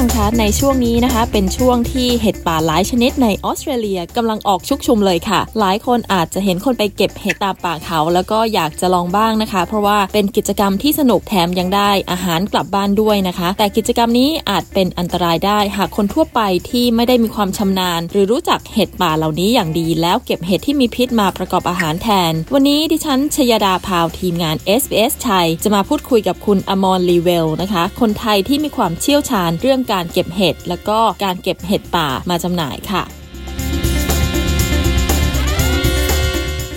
ฟังคะในช่วงนี้นะคะ เป็นช่วงที่เห็ดป่าหลายชนิดในออสเตรเลียกำลังออกชุกชุมเลยค่ะ หลายคนอาจจะเห็นคนไปเก็บเห็ดตามป่าเขา แล้วก็อยากจะลองบ้างนะคะ เพราะว่าเป็นกิจกรรมที่สนุกแถมยังได้อาหารกลับบ้านด้วยนะคะ แต่กิจกรรมนี้อาจเป็นอันตรายได้ หากคนทั่วไปที่ไม่ได้มีความชำนาญ หรือรู้จักเห็ดป่าเหล่านี้อย่างดี แล้วเก็บเห็ดที่มีพิษมาประกอบอาหารแทน วันนี้ดิฉันชยดาพาวทีมงาน SBS ไทยจะมาพูดคุยกับคุณอมรลีเวลนะคะ คนไทยที่มีความเชี่ยวชาญเรื่องการเก็บเห็ดแล้วก็การเก็บเห็ดป่ามาจำหน่ายค่ะ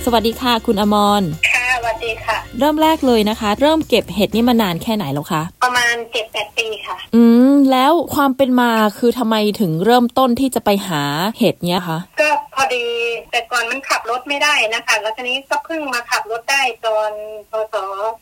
สวัสดีค่ะคุณอมรค่ะสวัสดีค่ะ เริ่มแรกเลยนะคะ เริ่มเก็บเห็ดนี่มานานแค่ไหนแล้วคะประมาณเจ็ดแปดปีค่ะ อืม แล้วความเป็นมาคือทำไมถึงเริ่มต้นที่จะไปหาเห็ดเนี้ยคะก็พอดีแต่ก่อนมันขับรถไม่ได้นะคะแล้วทีนี้ก็เพิ่งมาขับรถได้ตอนพศ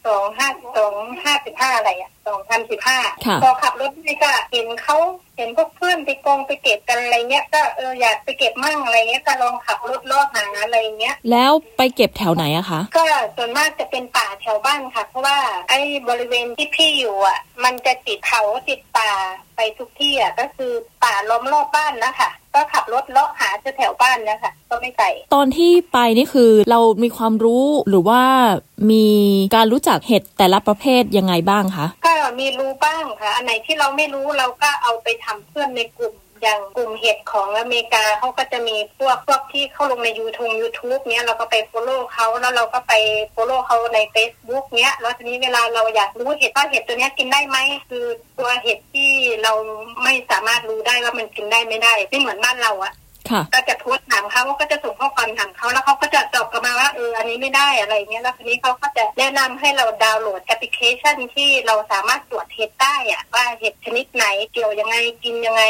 สองห้าสองห้าสิบห้าอะไรอะสองพันสิบห้าพอขับรถนี่ก็เห็นเขาเห็นพวกเพื่อนไปกองไปเก็บกันอะไรเงี้ยก็เอออยากไปเก็บมั่งอะไรเงี้ยก็ลองขับรถลอดหาอะไรเงี้ย แล้วไปเก็บแถวไหนอะคะ ก็ส่วนมากจะเป็นป่าแถวบ้านค่ะ เพราะว่าไอ้บริเวณที่พี่อยู่อะ มันจะติดเขาติดป่าไปทุกที่อะก็คือป่าล้อมรอบบ้านนะคะ ก็ขับรถเลาะหาแถวบ้านนะคะก็ไม่ไกลตอนที่ไปนี่คือเรามีความรู้หรือว่ามีการรู้จักเห็ดแต่ละประเภทยังไงบ้างคะก็มีรู้บ้างค่ะ อันไหนที่เราไม่รู้เราก็เอาไปทำเพื่อนในกลุ่ม อย่างกลุ่มเห็ดของอเมริกาเขาก็จะมีพวกพวกที่เข้าลงในยูทูบยูทูบเนี้ยเราก็ไปโฟโล่เขาแล้วเราก็ไปfollow เขาใน Facebook เนี้ยแล้วทีนี้เวลาเราอยากรู้เห็ดว่าเห็ดตัวเนี้ยกินได้ไหมคือตัวเห็ดที่เราไม่สามารถรู้ได้ว่ามันกินได้ไม่ได้ไม่เหมือนบ้านเราอะ ก็จะโพสถามเขาก็จะส่งข้อความถามเขาแล้วเขาก็จะตอบกลับมาว่าเอออันนี้ไม่ได้อะไรเงี้ยแล้วทีนี้เขาก็จะแนะนำให้เราดาวน์โหลดแอปพลิเคชันที่เราสามารถตรวจเห็ดได้อะว่าเห็ดชนิดไหนเกี่ยวยังไงกินยังไง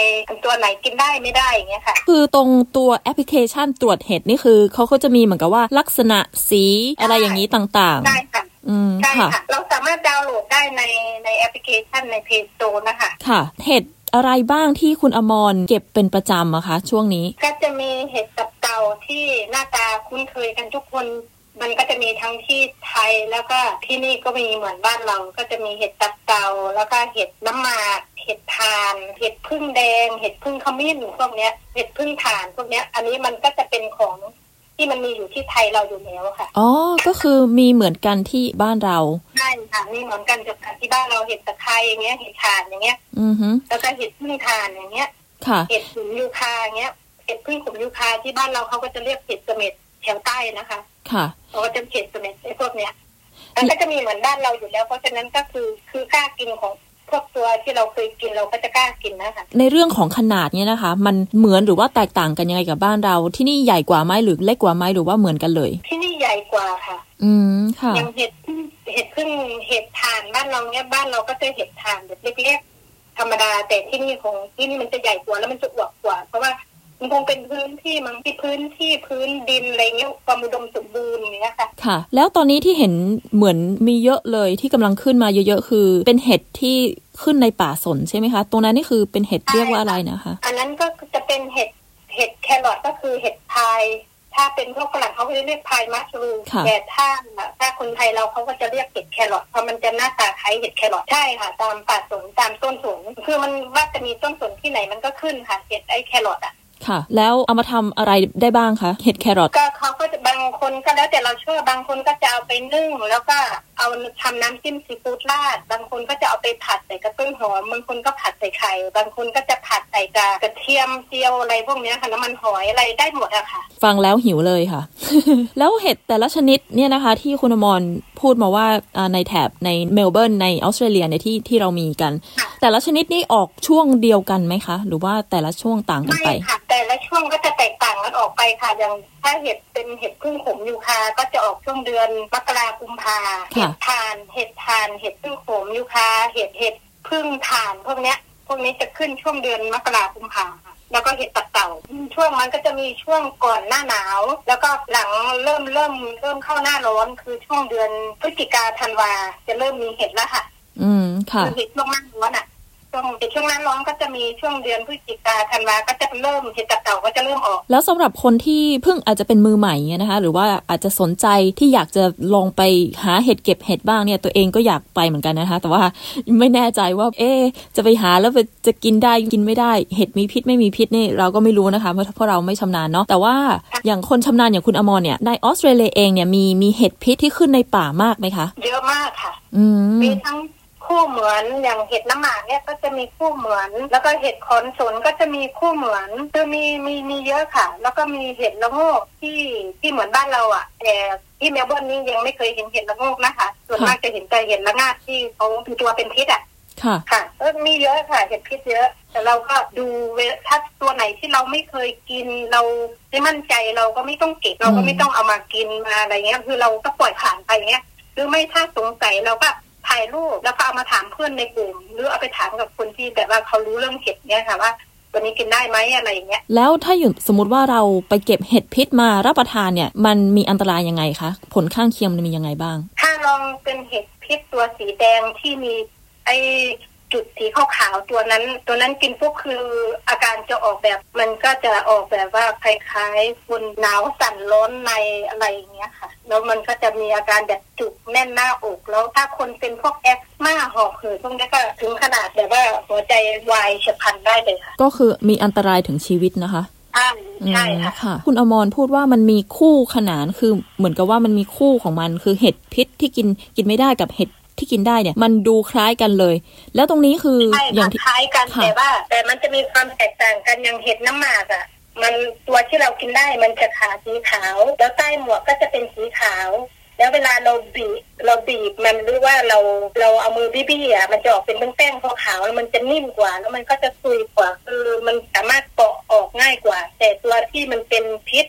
ตัวไหนกินได้ไม่ได้อย่างเงี้ยค่ะ คือตรงตัวแอปพลิเคชันตรวจเห็ดนี่คือเขาก็จะมีเหมือนกับว่าลักษณะสีอะไรอย่างนี้ต่างๆได้ค่ะอืมใช่ค่ะ เราสามารถดาวน์โหลดได้ในในแอปพลิเคชันในเพจโซนะคะค่ะเห็ด อะไรบ้างที่คุณอมรเก็บเป็นประจำอะคะ ช่วงนี้ ก็จะมีเห็ดตับเต่าที่หน้าตาคุ้นเคยกันทุกคน มันก็จะมีทั้งที่ไทยแล้วก็ที่นี่ก็มีเหมือนบ้านเรา ก็จะมีเห็ดตับเต่าแล้วก็เห็ดน้ำหมากเห็ดทาน เห็ดผึ้งแดง เห็ดผึ้งขมิ้นพวกเนี้ย เห็ดผึ้งถ่านพวกเนี้ย อันนี้มันก็จะเป็นของที่มันมีอยู่ที่ไทยเราอยู่แล้วค่ะ อ๋อ ก็คือมีเหมือนกันที่บ้านเราใช่ค่ะมีเหมือนกันกับที่บ้านเราเห็ดตะไคร้อย่างเงี้ยเห็ดถ่านอย่างเงี้ย อือฮึแล้วก็เห็ดพึ่งถ่านอย่างเงี้ย ค่ะ เห็ดขุมยูคาอย่างเงี้ยเห็ดพึ่งขุมยูคาที่บ้านเราเขาก็จะเรียกเห็ดเสม็ดแถวใต้นะคะ ค่ะเขาก็จะเห็ดเสม็ดไอ้พวกเนี้ยมันก็จะมีเหมือนบ้านเราอยู่แล้ว เพราะฉะนั้นก็คือคือกล้ากินของ พวกตัวที่เราเคยกินเราก็จะกล้ากินนะคะในเรื่องของขนาดเนี้ยนะคะ มันเหมือนหรือว่าแตกต่างกันยังไงกับบ้านเรา ที่นี่ใหญ่กว่าไหมหรือเล็กกว่าไหมหรือว่าเหมือนกันเลย ที่นี่ใหญ่กว่าค่ะ อืมค่ะอย่างเห็ดเห็ดพึ่งเห็ดทานบ้านเราเนี้ยบ้านเราก็จะเห็ดทานแบบเล็กๆธรรมดาแต่ที่นี่ของที่นี่มันจะใหญ่กว่าแล้วมันจะอวบกว่า เพราะว่า มันคงเป็นพื้นที่มันที่พื้นที่พื้นดินอะไรเงี้ยความอุดมสมบูรณ์อย่างเงี้ยค่ะ ค่ะ แล้วตอนนี้ที่เห็นเหมือนมีเยอะเลยที่กำลังขึ้นมาเยอะๆ คือ เป็นเห็ดที่ขึ้นในป่าสนใช่ไหมคะ ตรงนั้นนี่คือเป็นเห็ดเรียกว่าอะไรนะคะ อันนั้นก็จะเป็นเห็ดเห็ดแครอทก็คือเห็ด pine ถ้าเป็นพวกฝรั่งเขาจะเรียก pine mushroom แต่ถ้าถ้าคนไทยเราเขาก็จะเรียกเห็ดแครอทเพราะมันจะหน้าตาคล้ายเห็ดแครอทใช่ค่ะ ตามป่าสนตามต้นสนคือมันว่าจะมีต้นสนที่ไหนมันก็ขึ้นค่ะเห็ดไอแครอทอะ ค่ะ แล้วเอามาทำอะไรได้บ้างคะเห็ดแครอทก็เขาก็จะบางคนก็แล้วแต่เราเชื่อบางคนก็จะเอาไปนึ่ง แล้วก็เอาทำน้ำจิ้มซีฟู้ดราด บางคนก็จะเอาไปผัดใส่กับต้นหอม บางคนก็ผัดใส่ไข่ บางคนก็จะผัดใส่กระเทียมเจียวอะไรพวกนี้ค่ะน้ำมันหอยอะไรได้หมดอะค่ะ ฟังแล้วหิวเลยค่ะ แล้วเห็ดแต่ละชนิดเนี่ยนะคะที่คุณอมรพูดมาว่าในแถบในเมลเบิร์นในออสเตรเลียในที่ที่เรามีกัน แต่ละชนิดนี่ออกช่วงเดียวกันไหมคะ หรือว่าแต่ละช่วงต่างกันไปไม่ค่ะแต่ละช่วงก็จะแตกต่างกันออกไปค่ะอย่างถ้าเห็ดเป็นเห็ดพึ่งขมยูคาก็จะออกช่วงเดือนมกราคมพาเห็ดทาน เห็ดทาน เห็ดพึ่งขมยูคา เห็ดเห็ดพึ่งทานพวกเนี้ย พวกนี้จะขึ้นช่วงเดือนมกราคมพาแล้วก็เห็ดตัดเต่า ช่วงมันก็จะมีช่วงก่อนหน้าหนาว แล้วก็หลังเริ่มเริ่มเริ่มเข้าหน้าร้อนคือช่วงเดือนพฤศจิกาธันวาจะเริ่มมีเห็ดแล้วค่ะ อืมค่ะเห็ดช่วงหน้าร้อนอะ ช่วงช่วงหน้าร้อนก็จะมีช่วงเดือนพฤศจิกาธันวาก็จะเริ่มเห็ดตับเต่าก็จะเริ่มออก แล้วสำหรับคนที่เพิ่งอาจจะเป็นมือใหม่เนี่ยนะคะ หรือว่าอาจจะสนใจที่อยากจะลองไปหาเห็ดเก็บเห็ดบ้างเนี่ยตัวเองก็อยากไปเหมือนกันนะคะ แต่ว่าไม่แน่ใจว่า เอ๊ะจะไปหาแล้วจะกินได้กินไม่ได้ เห็ดมีพิษไม่มีพิษนี่เราก็ไม่รู้นะคะเพราะเพราะเราไม่ชำนาญเนาะแต่ว่าอย่างคนชำนาญอย่างคุณอมรเนี่ยในออสเตรเลียเองเนี่ยมีมีเห็ดพิษที่ขึ้นในป่ามากไหมคะ เยอะมากค่ะอืมมีทั้ง คู่เหมือนอย่างเห็ดน้ำหมากเนี่ยก็จะมีคู่เหมือน แล้วก็เห็ดขอนสนก็จะมีคู่เหมือนคือมีมีมีเยอะค่ะ แล้วก็มีเห็ดละโงกที่ที่เหมือนบ้านเราอะแต่ที่เมลเบิร์นนี่ยังไม่เคยเห็นเห็ดละโงกนะคะ ส่วนมากจะเห็นแต่เห็ดละงาดที่เขาเป็นตัวเป็นพิษอะค่ะค่ะก็มีเยอะค่ะเห็ดพิษเยอะ แต่เราก็ดูเวถ้าตัวไหนที่เราไม่เคยกินเราไม่มั่นใจเราก็ไม่ต้องเก็บเราก็ไม่ต้องเอามากินมาอะไรเงี้ยคือเราก็ปล่อยผ่านไปเงี้ยหรือไม่ถ้าสงสัยเราก็ ถ่ายรูปแล้วก็เอามาถามเพื่อนในกลุ่ม หรือเอาไปถามกับคนที่แบบว่าเขารู้เรื่องเห็ดเนี้ยค่ะว่าวันนี้กินได้ไหมอะไรอย่างเงี้ยแล้วถ้าอยู่สมมติว่าเราไปเก็บเห็ดพิษมารับประทานเนี่ย มันมีอันตรายยังไงคะผลข้างเคียงมันมียังไงบ้าง ถ้าลองเป็นเห็ดพิษตัวสีแดงที่มีไอ จุดสีขาวๆตัวนั้น ตัวนั้นกินปุ๊บคืออาการจะออกแบบ มันก็จะออกแบบว่าคล้ายๆคนหนาวสั่นร้อนในอะไรอย่างเงี้ยค่ะ แล้วมันก็จะมีอาการแบบจุกแน่นหน้าอกแล้วถ้าคนเป็นพวกแอสมาหอบหืดพวกนี้ก็ถึงขนาดแบบว่าหัวใจวายเฉียบพลันได้เลยค่ะ ก็คือมีอันตรายถึงชีวิตนะคะใช่ใช่อืมค่ะค่ะ คุณอมรพูดว่ามันมีคู่ขนานคือเหมือนกับว่ามันมีคู่ของมันคือเห็ดพิษที่กินกินไม่ได้กับเห็ด ที่กินได้เนี่ย มันดูคล้ายกันเลย แล้วตรงนี้คือใช่อย่าค่ะงที่คล้ายกันค่ะแต่ว่า แต่มันจะมีความแตกต่างกันอย่างเห็ดน้ำหมากอะมันตัวที่เรากินได้มันจะขาสีขาว แล้วใต้หมวกก็จะเป็นสีขาว แล้วเวลาเราบีบเราบีบมันหรือว่าเราเราเอามือบี้ๆอะมันจะออกเป็นแป้งๆขาวๆแล้วมันจะนิ่มกว่า แล้วมันก็จะซุยกว่าคือมันสามารถเปาะออกง่ายกว่า แต่ตัวที่มันเป็นพิษ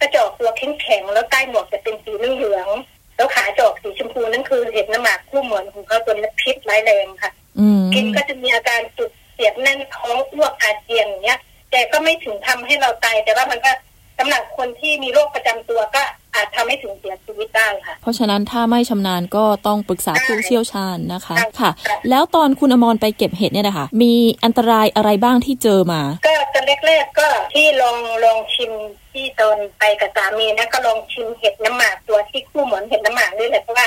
ก็จะออกตัวแข็งๆแล้วใต้หมวกจะเป็นสีเหลืองๆ แล้วขาจะออกสีชมพูนั่นคือเห็ดน้ำหมากคู่เหมือนของเขาตัวนี้พิษร้ายแรงค่ะอืมกินก็จะมีอาการจุดเสียดแน่นท้องอ้วกอาเจียนอย่างเงี้ย แต่ก็ไม่ถึงทำให้เราตายแต่ว่ามันก็สำหรับคนที่มีโรคประจำตัวก็อาจทำให้ถึงเสียชีวิตได้ค่ะ เพราะฉะนั้นถ้าไม่ชำนาญก็ต้องปรึกษาผู้เชี่ยวชาญนะคะใช่ค่ะค่ะ แล้วตอนคุณอมรไปเก็บเห็ดเนี่ยนะคะ มีอันตรายอะไรบ้างที่เจอมา ก็ตอนแรกๆก็ที่ลองลองชิมที่ ตอนไปกับสามีนะก็ลองชิมเห็ดน้ำหมากตัวที่คู่เหมือนเห็ดน้ำหมากนี่แหละเพราะว่า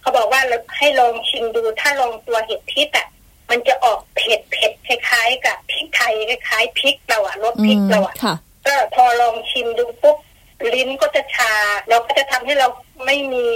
เขาบอกว่าเราให้ลองชิมดูถ้าลองตัวเห็ดพิษอะมันจะออกเผ็ดเผ็ดคล้ายๆ กับพริกไทยคล้ายๆพริกเราอะรสอืพริกมเราอะค่ะก็พอลองชิมดูปุ๊บลิ้นก็จะชาแล้วก็จะทำให้เราไม่มี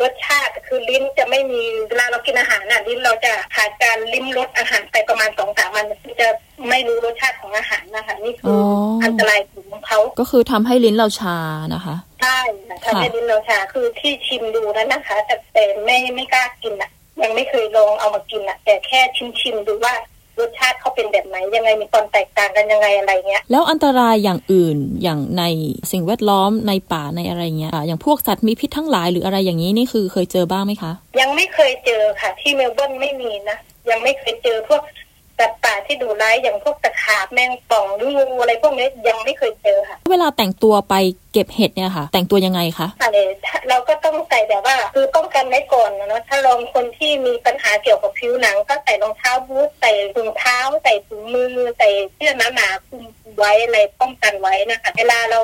รสชาติคือลิ้นจะไม่มีเวลาเรากินอาหารน่ะลิ้นเราจะขาดการลิ้มรสอาหารไปประมาณสองสามวันมันจะไม่รู้รสชาติของอาหารนะคะนี่คืออออัอันตรายของ เขาก็คือทำให้ลิ้นเราชานะคะใช่ค่ะทำให้ลิ้นเราชาคือที่ชิมดูนั้นนะคะ แต่แต่ไม่ไม่กล้ากินอะ ยังไม่เคยลองเอามากินอะ แต่แค่ชิมชิมๆดูว่ารสชาติเขาเป็นแบบไหนยังไงมีความแตกต่างกันยังไงอะไรเงี้ย แล้วอันตรายอย่างอื่นอย่างในสิ่งแวดล้อมในป่าในอะไรเงี้ยอะอย่างพวกสัตว์มีพิษทั้งหลายหรืออะไรอย่างนี้นี่คือเคยเจอบ้างไหมคะ ยังไม่เคยเจอค่ะ ที่เมลเบิร์นไม่มีนะยังไม่เคยเจอพวก สัตว์ป่าที่ดุร้ายอย่างพวกตะขาบแมงป่องหรืองูอะไรพวกนี้ยังไม่เคยเจอค่ะ เวลาแต่งตัวไปเก็บเห็ดเนี่ยค่ะ แต่งตัวยังไงคะแต่เราก็ต้องใส่แบบว่าคือป้องกันไว้ก่อนนะเนอะถ้าลองคนที่มีปัญหาเกี่ยวกับผิวหนัง ก็ใส่รองเท้าบูทใส่ถุงเท้า ใส่ถุงมือใส่เสื้อหนาๆคลุมไว้อะไรป้องกันไว้นะคะ เวลาเรา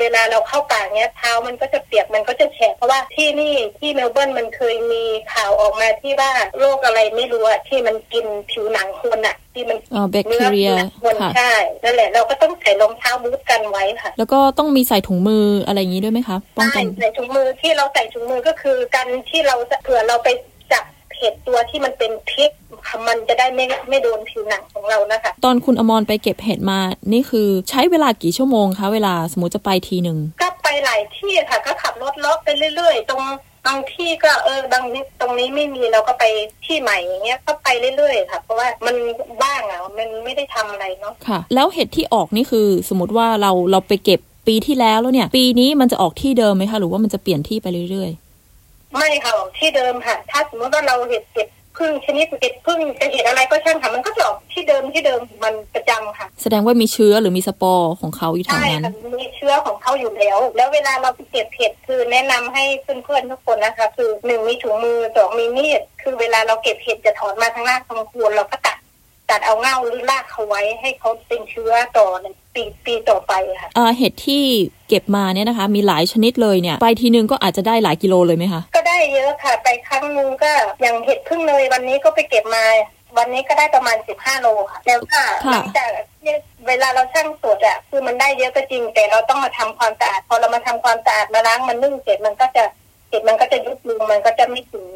เวลาเราเข้าป่าเนี้ยเท้ามันก็จะเปียกมันก็จะแฉะเพราะว่าที่นี่ที่เมลเบิร์นมันเคยมีข่าวออกมาที่ว่าโรคอะไรไม่รู้อะที่มันกินผิวหนังคนอะที่มันอ๋อแบคทีเรียนื้อผิวหนังคนค่ะใช่นั่นแหละเราก็ต้องใส่รองเท้าบูทกันไว้ค่ะ แล้วก็ต้องมีใส่ถุงมืออะไรอย่างนี้ด้วยไหมคะป้องกันใส่ถุงมือที่เราใส่ถุงมือก็คือกันที่เราจะเผื่อเราไปจับ เห็ดตัวที่มันเป็นพิษมันจะได้ไม่ไม่โดนผิวหนังของเรานะคะ ตอนคุณอมรไปเก็บเห็ดมา นี่คือใช้เวลากี่ชั่วโมงคะ เวลาสมมติจะไปทีหนึ่งก็ไปหลายที่ค่ะ ก็ขับรถเลาะไปเรื่อยๆ ตรงบางที่ก็เออบางนี้ตรงนี้ไม่มีเราก็ไปที่ใหม่อย่างเงี้ยก็ไปเรื่อยๆค่ะ เพราะว่ามันบ้างอะมันไม่ได้ทำอะไรเนาะค่ะ แล้วเห็ดที่ออกนี่คือ สมมติว่าเราเราไปเก็บปีที่แล้วแล้วเนี่ย ปีนี้มันจะออกที่เดิมไหมคะหรือว่ามันจะเปลี่ยนที่ไปเรื่อย ไม่ค่ะออกที่เดิมค่ะ ถ้าสมมติว่าเราเห็ดเก็บพึ่งชนิดเห็ดพึ่งจะเห็ดอะไรก็ช่างค่ะมันก็จะออกที่เดิมที่เดิมมันประจำค่ะๆแสดงว่ามีเชื้อหรือมีสปอร์ของเขาอยู่แถวใช่นั้นค่ะมีเชื้อของเขาอยู่แล้ว แล้วเวลาเราไปเก็บเห็ดคือแนะนำให้เพื่อนๆทุกคนนะคะ คือหนึ่งมีถุงมือสองมีมีดคือเวลาเราเก็บเห็ดจะถอนมาทางหน้าทางโควรเราก็ตัดตัดเอาเง่าหรือรากเขาไว้ให้เขาเป็นเชื้อต่อใน ปีปีต่อไปค่ะเอ่อเห็ดที่เก็บมาเนี่ยนะคะ มีหลายชนิดเลยเนี่ย ไปทีนึงก็อาจจะได้หลายกิโลเลยไหมคะก็ได้เยอะค่ะ ไปครั้งนึงก็อย่างเห็ดพึ่งเลยวันนี้ก็ไปเก็บมา วันนี้ก็ได้ประมาณสิบห้าโลค่ะ แล้วก็หลังจากเนี่ยเวลาเราช่างตรวจอะคือมันได้เยอะก็จริง แต่เราต้องมาทำความสะอาดพอเรามาทำความสะอาดมาล้างมันนึ่งเสร็จมันก็จะเห็ดมันก็จะยุบลงมันก็จะไม่ถึง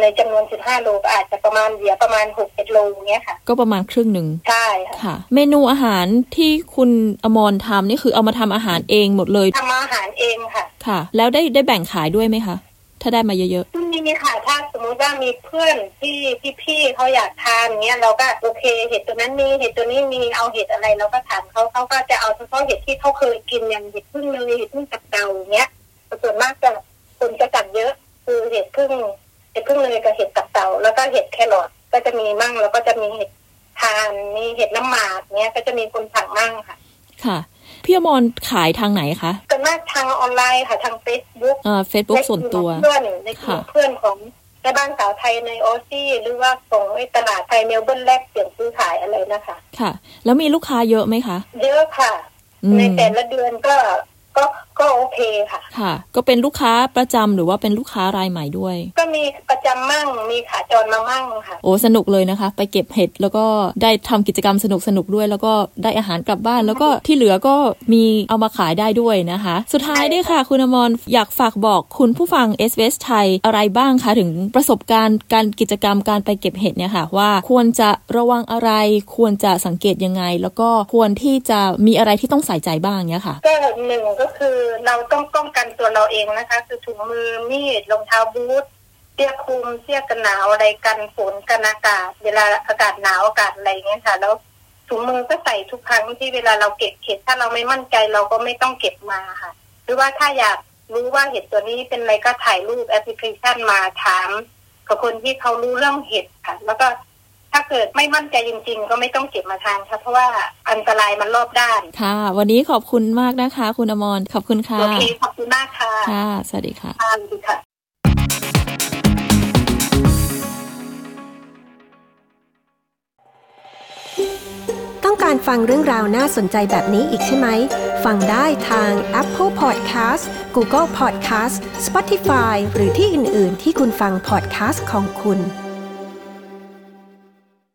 ในจำนวนสิบห้าโลก็อาจจะประมาณเหลือประมาณหกเจ็ดโลอย่างเงี้ยค่ะ ก็ประมาณครึ่งหนึ่งใช่ค่ะค่ะ เมนูอาหารที่คุณอมรทำนี่คือเอามาทำอาหารเองหมดเลยทำอาหารเองค่ะ ค่ะ แล้วได้ได้แบ่งขายด้วยไหมคะถ้าได้มาเยอะซึ่งนี่ค่ะถ้าสมมุติว่ามีเพื่อนที่พี่ๆเขาอยากทานเงี้ยเราก็โอเคเห็ดตัวนั้นมีเห็ดตัวนี้มีเอาเห็ดอะไรเราก็ถามเขาเขาก็จะเอาเฉพาะเห็ดที่เขาเคยกินอย่างเห็ดพึ่งเลยเห็ดพึ่งกับเตาเงี้ยแต่ส่วนมากจะคนจะสั่งเยอะคือเห็ดพึ่ง เห็ดพึ่งเลยกับเห็ดกับเตาแล้วก็เห็ดแครอทก็จะมีมั่งแล้วก็จะมีเห็ดทานมีเห็ดน้ำหมากเงี้ยก็จะมีคนสั่งมั่งค่ะๆค่ะพี่อมรขายทางไหนคะส่วนมากทางออนไลน์ค่ะทางเฟซบุ๊กเอ่อเฟซบุ๊กส่วนตัวเพื่อนในกลุ่มค่ะเพื่อนของแม่บ้านสาวไทยใน Aussie หรือว่าของไอ้ตลาดไทยเมลเบิร์นแลกเปลี่ยนซื้อขายอะไรนะคะ ค่ะ แล้วมีลูกค้าเยอะไหมคะ เยอะค่ะอืมในแต่ละเดือนก็ก็ก็โอเคค่ะ ค่ะ ก็เป็นลูกค้าประจำหรือว่าเป็นลูกค้ารายใหม่ด้วย ก็มีประจำมั่งมีขาจรมามั่งค่ะ โอ้สนุกเลยนะคะ ไปเก็บเห็ดแล้วก็ได้ทำกิจกรรมสนุกสนุกๆด้วย แล้วก็ได้อาหารกลับบ้าน แล้วก็ที่เหลือก็มีเอามาขายได้ด้วยนะคะ สุดท้ายด้วยค่ะ คุณอมรอยากฝากบอกคุณผู้ฟัง s อ s ไทยอะไรบ้างคะถึงประสบการณ์การกิจกรรมการไปเก็บเห็ดเนี่ยค่ะ ว่าควรจะระวังอะไร ควรจะสังเกตยังไง แล้วก็ควรที่จะมีอะไรที่ต้องใส่ใจบ้างเนี่ยค่ะ ก็หนึ่งก็คือเราต้องป้องกันตัวเราเองนะคะ คือถุงมือมีดรองเท้าบูทเสื้อคลุมเสื้อกันหนาวอะไรกันฝนกันอากาศ เวลาอากาศหนาวอากาศอะไรเงี้ยค่ะ แล้วถุงมือก็ใส่ทุกครั้งที่เวลาเราเก็บเห็ดถ้าเราไม่มั่นใจเราก็ไม่ต้องเก็บมาค่ะ หรือว่าถ้าอยากรู้ว่าเห็ดตัวนี้เป็นอะไรก็ถ่ายรูปแอปพลิเคชันมาถามกับคนที่เขารู้เรื่องเห็ดค่ะ แล้วก็ ถ้าเกิดไม่มั่นใจจริง ๆ ก็ไม่ต้องเก็บมาทานค่ะเพราะว่าอันตรายมันรอบด้าน ค่ะ วันนี้ขอบคุณมากนะคะ คุณอมรขอบคุณค่ะโอเคขอบคุณมากค่ะค่ะสวัสดีค่ะค่ะสวัสดีค่ะต้องการฟังเรื่องราวน่าสนใจแบบนี้อีกใช่ไหม ฟังได้ทาง Apple Podcast Google Podcast Spotify หรือที่อื่น ๆ ที่คุณฟัง podcast ของคุณ